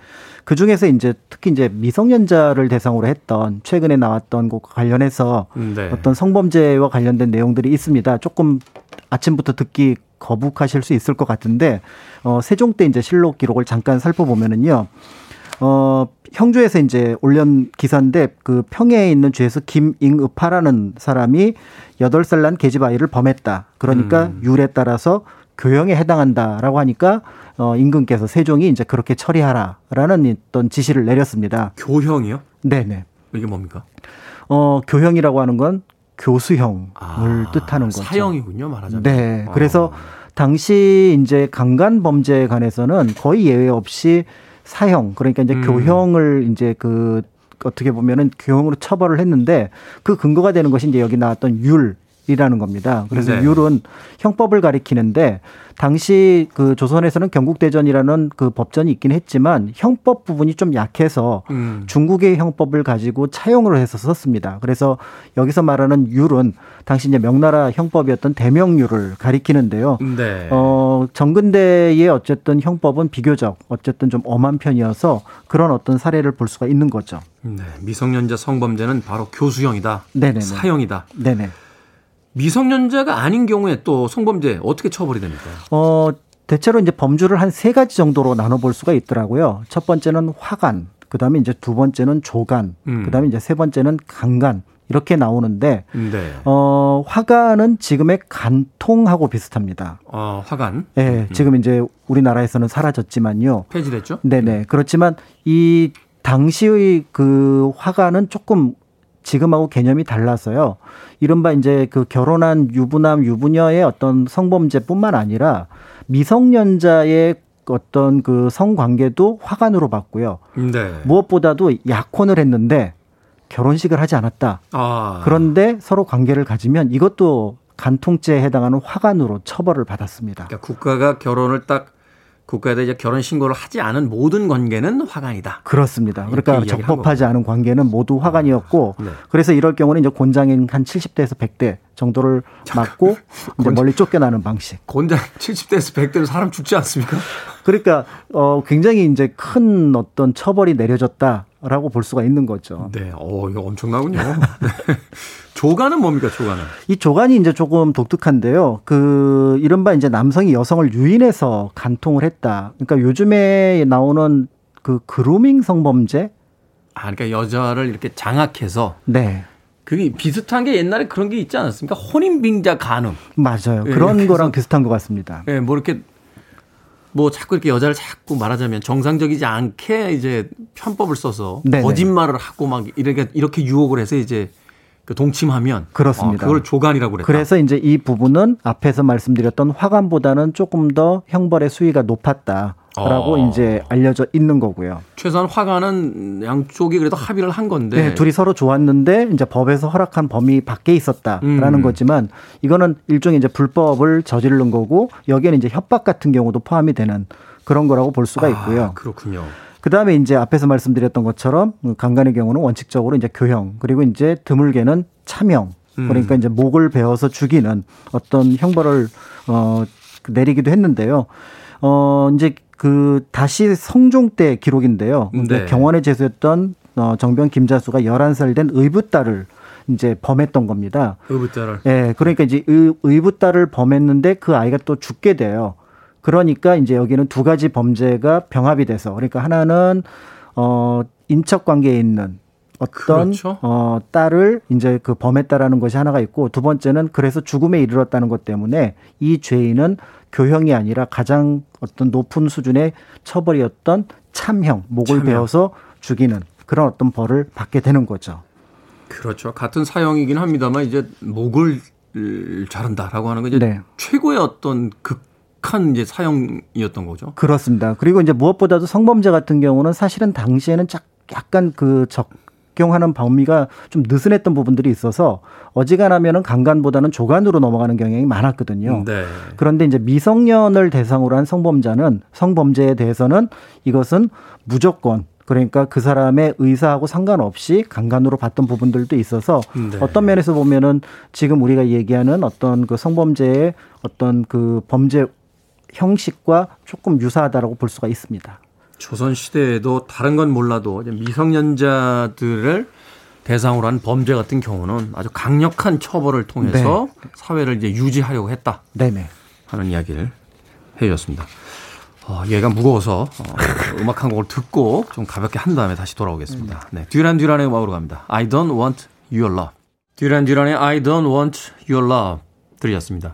그 중에서 이제 특히 이제 미성년자를 대상으로 했던 최근에 나왔던 것과 관련해서 네. 어떤 성범죄와 관련된 내용들이 있습니다. 조금 아침부터 듣기 거북하실 수 있을 것 같은데 어 세종 때 이제 실록 기록을 잠깐 살펴보면은요. 어 형주에서 이제 올린 기사인데 그 평해에 있는 주에서 김잉읍하라는 사람이 여덟 살 난 계집 아이를 범했다. 그러니까 음. 율에 따라서 교형에 해당한다라고 하니까 어, 임금께서 세종이 이제 그렇게 처리하라라는 어떤 지시를 내렸습니다. 교형이요? 네네. 이게 뭡니까? 어, 교형이라고 하는 건 교수형을 아, 뜻하는 거죠. 사형이군요, 말하자면. 네. 아. 그래서 당시 이제 강간 범죄에 관해서는 거의 예외 없이 사형, 그러니까 이제 음. 교형을 이제 그 어떻게 보면은 교형으로 처벌을 했는데 그 근거가 되는 것이 이제 여기 나왔던 율 이라는 겁니다. 그래서 네. 율은 형법을 가리키는데 당시 그 조선에서는 경국대전이라는 그 법전이 있긴 했지만 형법 부분이 좀 약해서 음. 중국의 형법을 가지고 차용을 해서 썼습니다. 그래서 여기서 말하는 율은 당시 이제 명나라 형법이었던 대명률을 가리키는데요. 네. 어, 정근대의 어쨌든 형법은 비교적 어쨌든 좀 엄한 편이어서 그런 어떤 사례를 볼 수가 있는 거죠. 네. 미성년자 성범죄는 바로 교수형이다. 네네. 사형이다. 네네. 미성년자가 아닌 경우에 또 성범죄 어떻게 처벌이 됩니까? 어, 대체로 이제 범주를 한 세 가지 정도로 나눠볼 수가 있더라고요. 첫 번째는 화간, 그 다음에 이제 두 번째는 조간, 음. 그 다음에 이제 세 번째는 강간. 이렇게 나오는데 네. 어 화간은 지금의 간통하고 비슷합니다. 어, 화간. 네, 음. 지금 이제 우리나라에서는 사라졌지만요. 폐지됐죠? 네 네. 그렇지만 이 당시의 그 화간은 조금 지금하고 개념이 달라서요. 이른바 이제 그 결혼한 유부남, 유부녀의 어떤 성범죄뿐만 아니라 미성년자의 어떤 그 성관계도 화관으로 봤고요. 네. 무엇보다도 약혼을 했는데 결혼식을 하지 않았다. 아. 그런데 서로 관계를 가지면 이것도 간통죄에 해당하는 화관으로 처벌을 받았습니다. 그러니까 국가가 결혼을 딱 국가에다 이제 결혼 신고를 하지 않은 모든 관계는 화관이다. 그렇습니다. 그러니까 적법하지 않은 관계는 모두 화관이었고 네. 그래서 이럴 경우는 이제 곤장인 한 70대에서 100대 정도를 맞고 이제 멀리 쫓겨나는 방식. 곤장 70대에서 100대로 사람 죽지 않습니까? 그러니까 어 굉장히 이제 큰 어떤 처벌이 내려졌다 라고 볼 수가 있는 거죠. 네. 어, 이거 엄청나군요. 네. 조간은 뭡니까, 조간은? 이 조간이 이제 조금 독특한데요. 그, 이른바 이제 남성이 여성을 유인해서 간통을 했다. 그러니까 요즘에 나오는 그 그루밍 성범죄? 아, 그러니까 여자를 이렇게 장악해서. 네. 그게 비슷한 게 옛날에 그런 게 있지 않았습니까? 혼인빙자 간음. 맞아요. 네, 그런 거랑 비슷한 것 같습니다. 예, 네, 뭐 이렇게 뭐 자꾸 이렇게 여자를 자꾸 말하자면 정상적이지 않게 이제 편법을 써서 네네. 거짓말을 하고 막 이렇게 이렇게 유혹을 해서 이제 그 동침하면 그렇습니다. 어, 그걸 조간이라고 그랬다. 그래서 이제 이 부분은 앞에서 말씀드렸던 화관보다는 조금 더 형벌의 수위가 높았다. 라고 어. 이제 알려져 있는 거고요. 최소한 화가는 양쪽이 그래도 합의를 한 건데. 네, 둘이 서로 좋았는데 이제 법에서 허락한 범위 밖에 있었다라는 음. 거지만 이거는 일종의 이제 불법을 저지른 거고 여기에는 이제 협박 같은 경우도 포함이 되는 그런 거라고 볼 수가 아, 있고요. 아, 그렇군요. 그 다음에 이제 앞에서 말씀드렸던 것처럼 강간의 경우는 원칙적으로 이제 교형 그리고 이제 드물게는 차명 음. 그러니까 이제 목을 베어서 죽이는 어떤 형벌을 어 내리기도 했는데요. 어 이제 그 다시 성종 때 기록인데요. 네. 경원에 제수했던 어 정병 김자수가 11살 된 의붓딸을 이제 범했던 겁니다. 의붓딸을. 예. 네, 그러니까 이제 의, 의붓딸을 범했는데 그 아이가 또 죽게 돼요. 그러니까 이제 여기는 두 가지 범죄가 병합이 돼서 그러니까 하나는 어 인척 관계에 있는 어떤 그렇죠. 어 딸을 이제 그 범했다라는 것이 하나가 있고 두 번째는 그래서 죽음에 이르렀다는 것 때문에 이 죄인은 교형이 아니라 가장 어떤 높은 수준의 처벌이었던 참형 목을 참형. 베어서 죽이는 그런 어떤 벌을 받게 되는 거죠. 그렇죠. 같은 사형이긴 합니다만 이제 목을 자른다라고 하는 건 이제 네. 최고의 어떤 극 강력한 이제 사형이었던 거죠. 그렇습니다. 그리고 이제 무엇보다도 성범죄 같은 경우는 사실은 당시에는 약간 그 적 용하는 범위가 좀 느슨했던 부분들이 있어서 어지간하면은 강간보다는 조간으로 넘어가는 경향이 많았거든요. 네. 그런데 이제 미성년을 대상으로 한 성범자는 성범죄에 대해서는 이것은 무조건 그러니까 그 사람의 의사하고 상관없이 강간으로 봤던 부분들도 있어서 네. 어떤 면에서 보면은 지금 우리가 얘기하는 어떤 그 성범죄의 어떤 그 범죄 형식과 조금 유사하다라고 볼 수가 있습니다. 조선 시대에도 다른 건 몰라도 미성년자들을 대상으로 한 범죄 같은 경우는 아주 강력한 처벌을 통해서 네. 사회를 이제 유지하려고 했다. 네네. 하는 이야기를 해주셨습니다. 어, 얘가 무거워서 어, 음악 한 곡을 듣고 좀 가볍게 한 다음에 다시 돌아오겠습니다. 네. 듀란 듀란의 음악으로 갑니다. I don't want your love. 듀란 듀란의 I don't want your love 들으셨습니다.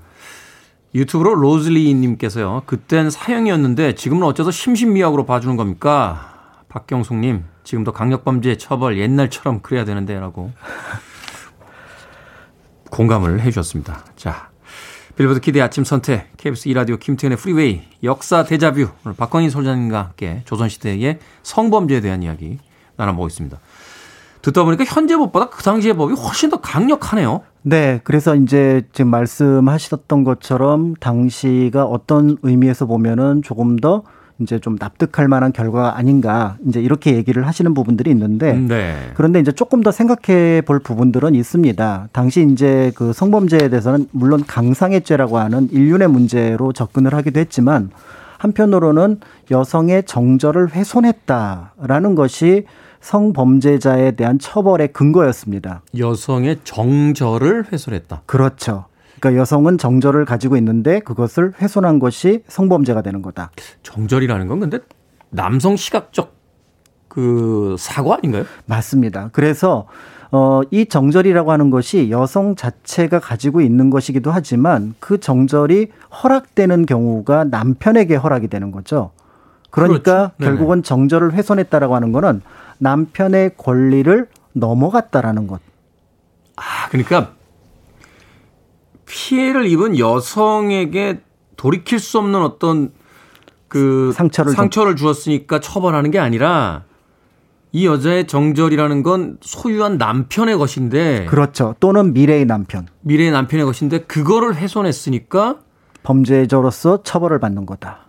유튜브로 로즐리님께서요. 그땐 사형이었는데 지금은 어째서 심신미약으로 봐주는 겁니까? 박경숙님, 지금도 강력범죄 처벌 옛날처럼 그래야 되는데 라고 공감을 해 주셨습니다. 자, 빌보드 키드 아침 선택, KBS 2 라디오 김태훈의 프리웨이, 역사 데자뷰, 오늘 박광인 소장님과 함께 조선시대의 성범죄에 대한 이야기 나눠보고 있습니다. 듣다 보니까 현재 법보다 그 당시의 법이 훨씬 더 강력하네요. 네. 그래서 이제 지금 말씀하셨던 것처럼 당시가 어떤 의미에서 보면은 조금 더 이제 좀 납득할 만한 결과가 아닌가 이제 이렇게 얘기를 하시는 부분들이 있는데 네. 그런데 이제 조금 더 생각해 볼 부분들은 있습니다. 당시 이제 그 성범죄에 대해서는 물론 강상해죄라고 하는 인륜의 문제로 접근을 하기도 했지만 한편으로는 여성의 정절을 훼손했다라는 것이 성범죄자에 대한 처벌의 근거였습니다. 여성의 정절을 훼손했다. 그렇죠. 그러니까 여성은 정절을 가지고 있는데 그것을 훼손한 것이 성범죄가 되는 거다. 정절이라는 건 근데 남성 시각적 그 사고 아닌가요? 맞습니다. 그래서 어, 이 정절이라고 하는 것이 여성 자체가 가지고 있는 것이기도 하지만 그 정절이 허락되는 경우가 남편에게 허락이 되는 거죠. 그러니까 그렇죠. 결국은 정절을 훼손했다라고 하는 거는 남편의 권리를 넘어갔다라는 것. 아, 그러니까 피해를 입은 여성에게 돌이킬 수 없는 어떤 그 상처를 상처를 주었으니까 처벌하는 게 아니라 이 여자의 정절이라는 건 소유한 남편의 것인데 그렇죠. 또는 미래의 남편. 미래의 남편의 것인데 그거를 훼손했으니까 범죄자로서 처벌을 받는 거다.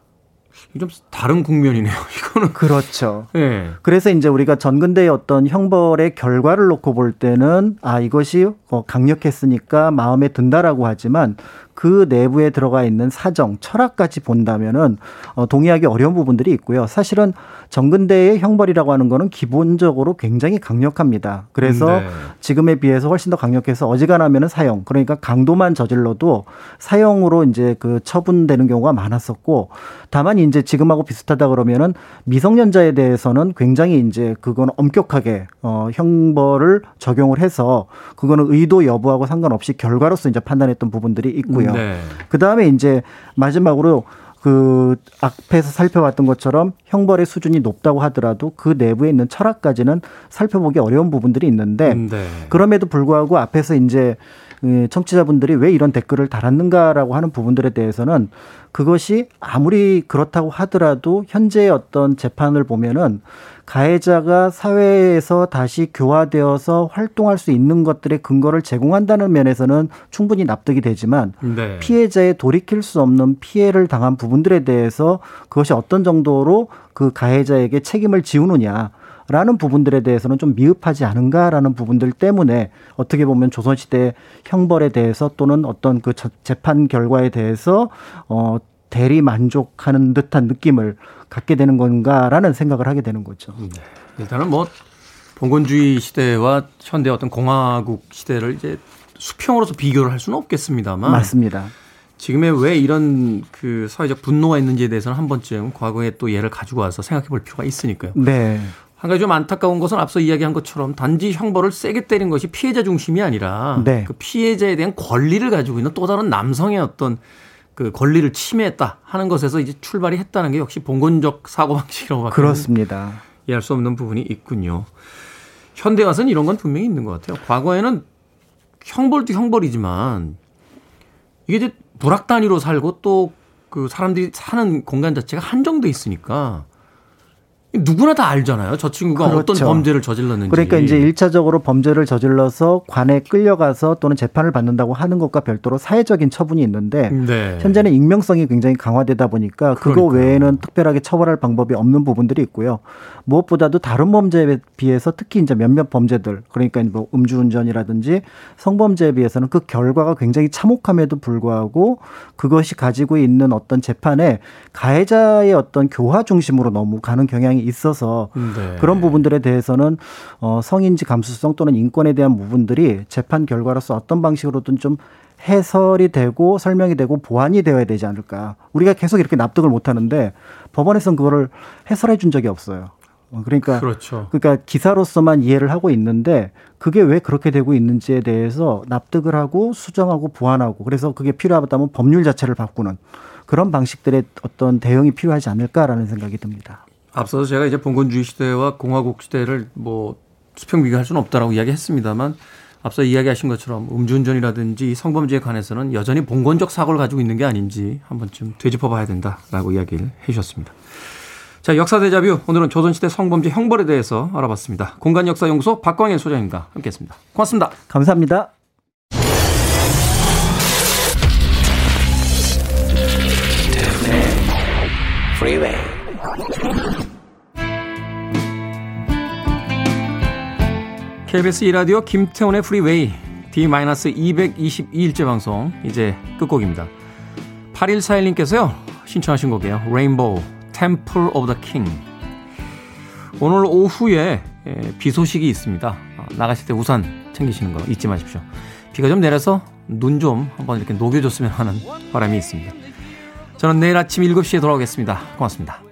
좀 다른 국면이네요. 이거는 그렇죠. 네. 그래서 이제 우리가 전근대의 어떤 형벌의 결과를 놓고 볼 때는 아 이것이 어, 강력했으니까 마음에 든다라고 하지만 그 내부에 들어가 있는 사정, 철학까지 본다면은 어, 동의하기 어려운 부분들이 있고요. 사실은 정근대의 형벌이라고 하는 거는 기본적으로 굉장히 강력합니다. 그래서 네. 지금에 비해서 훨씬 더 강력해서 어지간하면은 사형, 그러니까 강도만 저질러도 사형으로 이제 그 처분되는 경우가 많았었고 다만 이제 지금하고 비슷하다 그러면은 미성년자에 대해서는 굉장히 이제 그건 엄격하게 어 형벌을 적용을 해서 그거는 의도 여부하고 상관없이 결과로서 이제 판단했던 부분들이 있고요. 있고요. 네. 그 다음에 이제 마지막으로 그 앞에서 살펴봤던 것처럼 형벌의 수준이 높다고 하더라도 그 내부에 있는 철학까지는 살펴보기 어려운 부분들이 있는데 네. 그럼에도 불구하고 앞에서 이제 그 청취자분들이 왜 이런 댓글을 달았는가라고 하는 부분들에 대해서는 그것이 아무리 그렇다고 하더라도 현재의 어떤 재판을 보면은 가해자가 사회에서 다시 교화되어서 활동할 수 있는 것들의 근거를 제공한다는 면에서는 충분히 납득이 되지만 네. 피해자의 돌이킬 수 없는 피해를 당한 부분들에 대해서 그것이 어떤 정도로 그 가해자에게 책임을 지우느냐 라는 부분들에 대해서는 좀 미흡하지 않은가라는 부분들 때문에 어떻게 보면 조선시대 형벌에 대해서 또는 어떤 그 재판 결과에 대해서 어 대리 만족하는 듯한 느낌을 갖게 되는 건가라는 생각을 하게 되는 거죠. 네. 일단은 뭐 봉건주의 시대와 현대 어떤 공화국 시대를 이제 수평으로서 비교를 할 수는 없겠습니다만 맞습니다. 지금에 왜 이런 그 사회적 분노가 있는지에 대해서는 한 번쯤 과거에 또 예를 가지고 와서 생각해 볼 필요가 있으니까요. 네. 한 가지 좀 안타까운 것은 앞서 이야기한 것처럼 단지 형벌을 세게 때린 것이 피해자 중심이 아니라 네. 그 피해자에 대한 권리를 가지고 있는 또 다른 남성의 어떤 그 권리를 침해했다 하는 것에서 이제 출발이 했다는 게 역시 봉건적 사고 방식이라고 그렇습니다. 이해할 수 없는 부분이 있군요. 현대 와서는 이런 건 분명히 있는 것 같아요. 과거에는 형벌도 형벌이지만 이게 이제 불악 단위로 살고 또 그 사람들이 사는 공간 자체가 한정돼 있으니까 누구나 다 알잖아요. 저 친구가 그렇죠. 어떤 범죄를 저질렀는지. 그러니까 이제 1차적으로 범죄를 저질러서 관에 끌려가서 또는 재판을 받는다고 하는 것과 별도로 사회적인 처분이 있는데 네. 현재는 익명성이 굉장히 강화되다 보니까 그거 그러니까요. 외에는 특별하게 처벌할 방법이 없는 부분들이 있고요. 무엇보다도 다른 범죄에 비해서 특히 이제 몇몇 범죄들 그러니까 뭐 음주운전이라든지 성범죄에 비해서는 그 결과가 굉장히 참혹함에도 불구하고 그것이 가지고 있는 어떤 재판에 가해자의 어떤 교화 중심으로 너무 가는 경향이 있어서 네. 그런 부분들에 대해서는 어 성인지 감수성 또는 인권에 대한 부분들이 재판 결과로서 어떤 방식으로든 좀 해설이 되고 설명이 되고 보완이 되어야 되지 않을까. 우리가 계속 이렇게 납득을 못 하는데 법원에서는 그거를 해설해 준 적이 없어요. 어, 그러니까 그렇죠. 그러니까 기사로서만 이해를 하고 있는데 그게 왜 그렇게 되고 있는지에 대해서 납득을 하고 수정하고 보완하고 그래서 그게 필요하다면 법률 자체를 바꾸는 그런 방식들의 어떤 대응이 필요하지 않을까라는 생각이 듭니다. 앞서서 제가 이제 봉건주의 시대와 공화국 시대를 뭐 수평 비교할 수는 없다라고 이야기했습니다만 앞서 이야기하신 것처럼 음주운전이라든지 성범죄에 관해서는 여전히 봉건적 사고를 가지고 있는 게 아닌지 한 번쯤 되짚어봐야 된다라고 이야기를 해주셨습니다. 자, 역사 대자뷰. 오늘은 조선시대 성범죄 형벌에 대해서 알아봤습니다. 공간역사연구소 박광일 소장님과 함께했습니다. 고맙습니다. 감사합니다. KBS 2라디오 김태훈의 프리웨이 D-222일째 방송 이제 끝곡입니다. 8141님께서요 신청하신 곡이에요. 레인보우 Temple of the King 오늘 오후에 비 소식이 있습니다. 어, 나가실 때 우산 챙기시는 거 잊지 마십시오. 비가 좀 내려서 눈 좀 한번 이렇게 녹여줬으면 하는 바람이 있습니다. 저는 내일 아침 7시에 돌아오겠습니다. 고맙습니다.